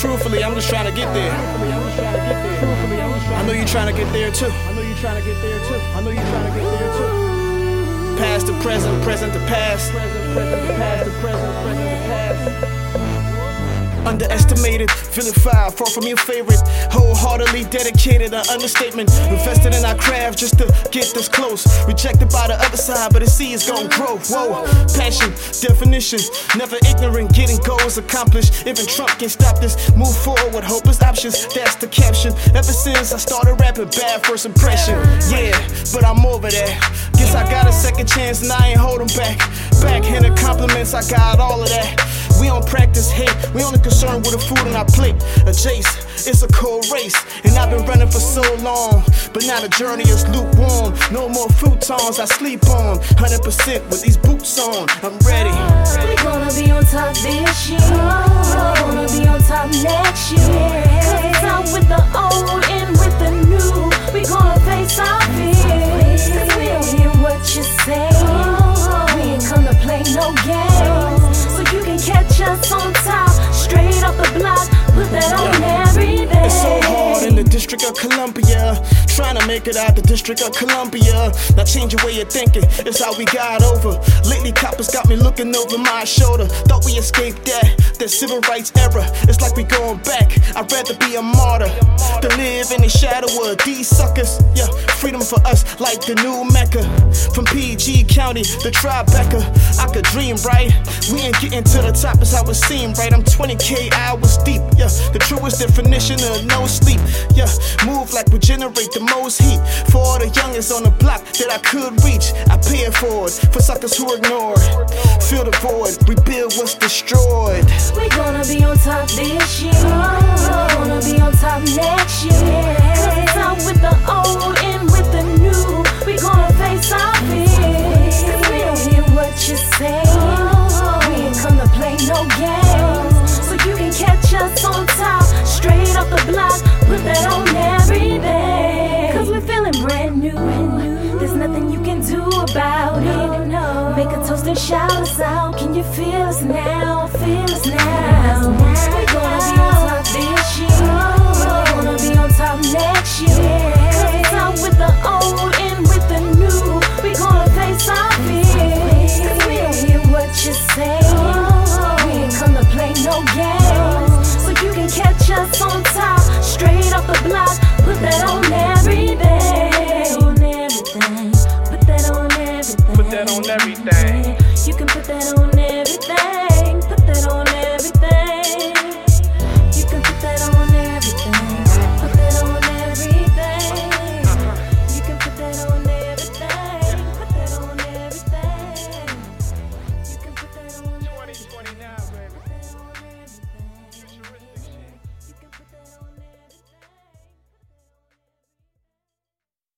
Truthfully, I'm just trying to get there. I know you're trying to get there too. I know you're trying to get there too. I know you're trying to get there too. Past to present, present to past. Present, present to past, to present, present to past. Underestimated, Feeling vilified, far from your favorite. Wholeheartedly dedicated, an understatement. Invested in our craft just to get this close. Rejected by the other side, but the sea is gonna grow. Whoa, passion, definition, never ignorant, getting goals accomplished. Even Trump can stop this. Move forward with hopeless options, that's the caption. Ever since I started rapping, bad first impression. Yeah, but I'm over that. Guess I got a second chance and I ain't holding back. Backhanded compliments, I got all of that. We don't practice hate, we only concerned with the food on our plate. A Jace, it's a cold race, and I've been running for so long. But now the journey is lukewarm. No more futons I sleep on. 100% with these boots on, I'm ready. We gonna be on top this year. District of Columbia. Trying to make it out the District of Columbia. Now change your way of thinking, it's how we got over. Lately, coppers got me looking over my shoulder. Thought we escaped that, that civil rights era. It's like we going back. I'd rather be a martyr than live in the shadow of these suckers. Yeah, freedom for us like the new Mecca. From PG County to Tribeca, I could dream right. We ain't getting to the top, as how it seemed, right? I'm 20k hours deep. Yeah, the truest definition of no sleep. Yeah, move like we generate the most heat. For all the youngest on the block that I could reach, I pay it forward. For suckers who ignore fill the void, rebuild what's destroyed. We gonna be on top this year. Gonna be on top next year. Cause out with the old and with the new. We gonna face our fears. Cause we don't hear what you're saying. We ain't come to play no games. So you can catch us on top, straight off the block. Put that on every day. Cause we're feeling brand new. There's nothing you can do about it. Make a toast and shout us out. Can you feel us now? Feel us now. That on everything.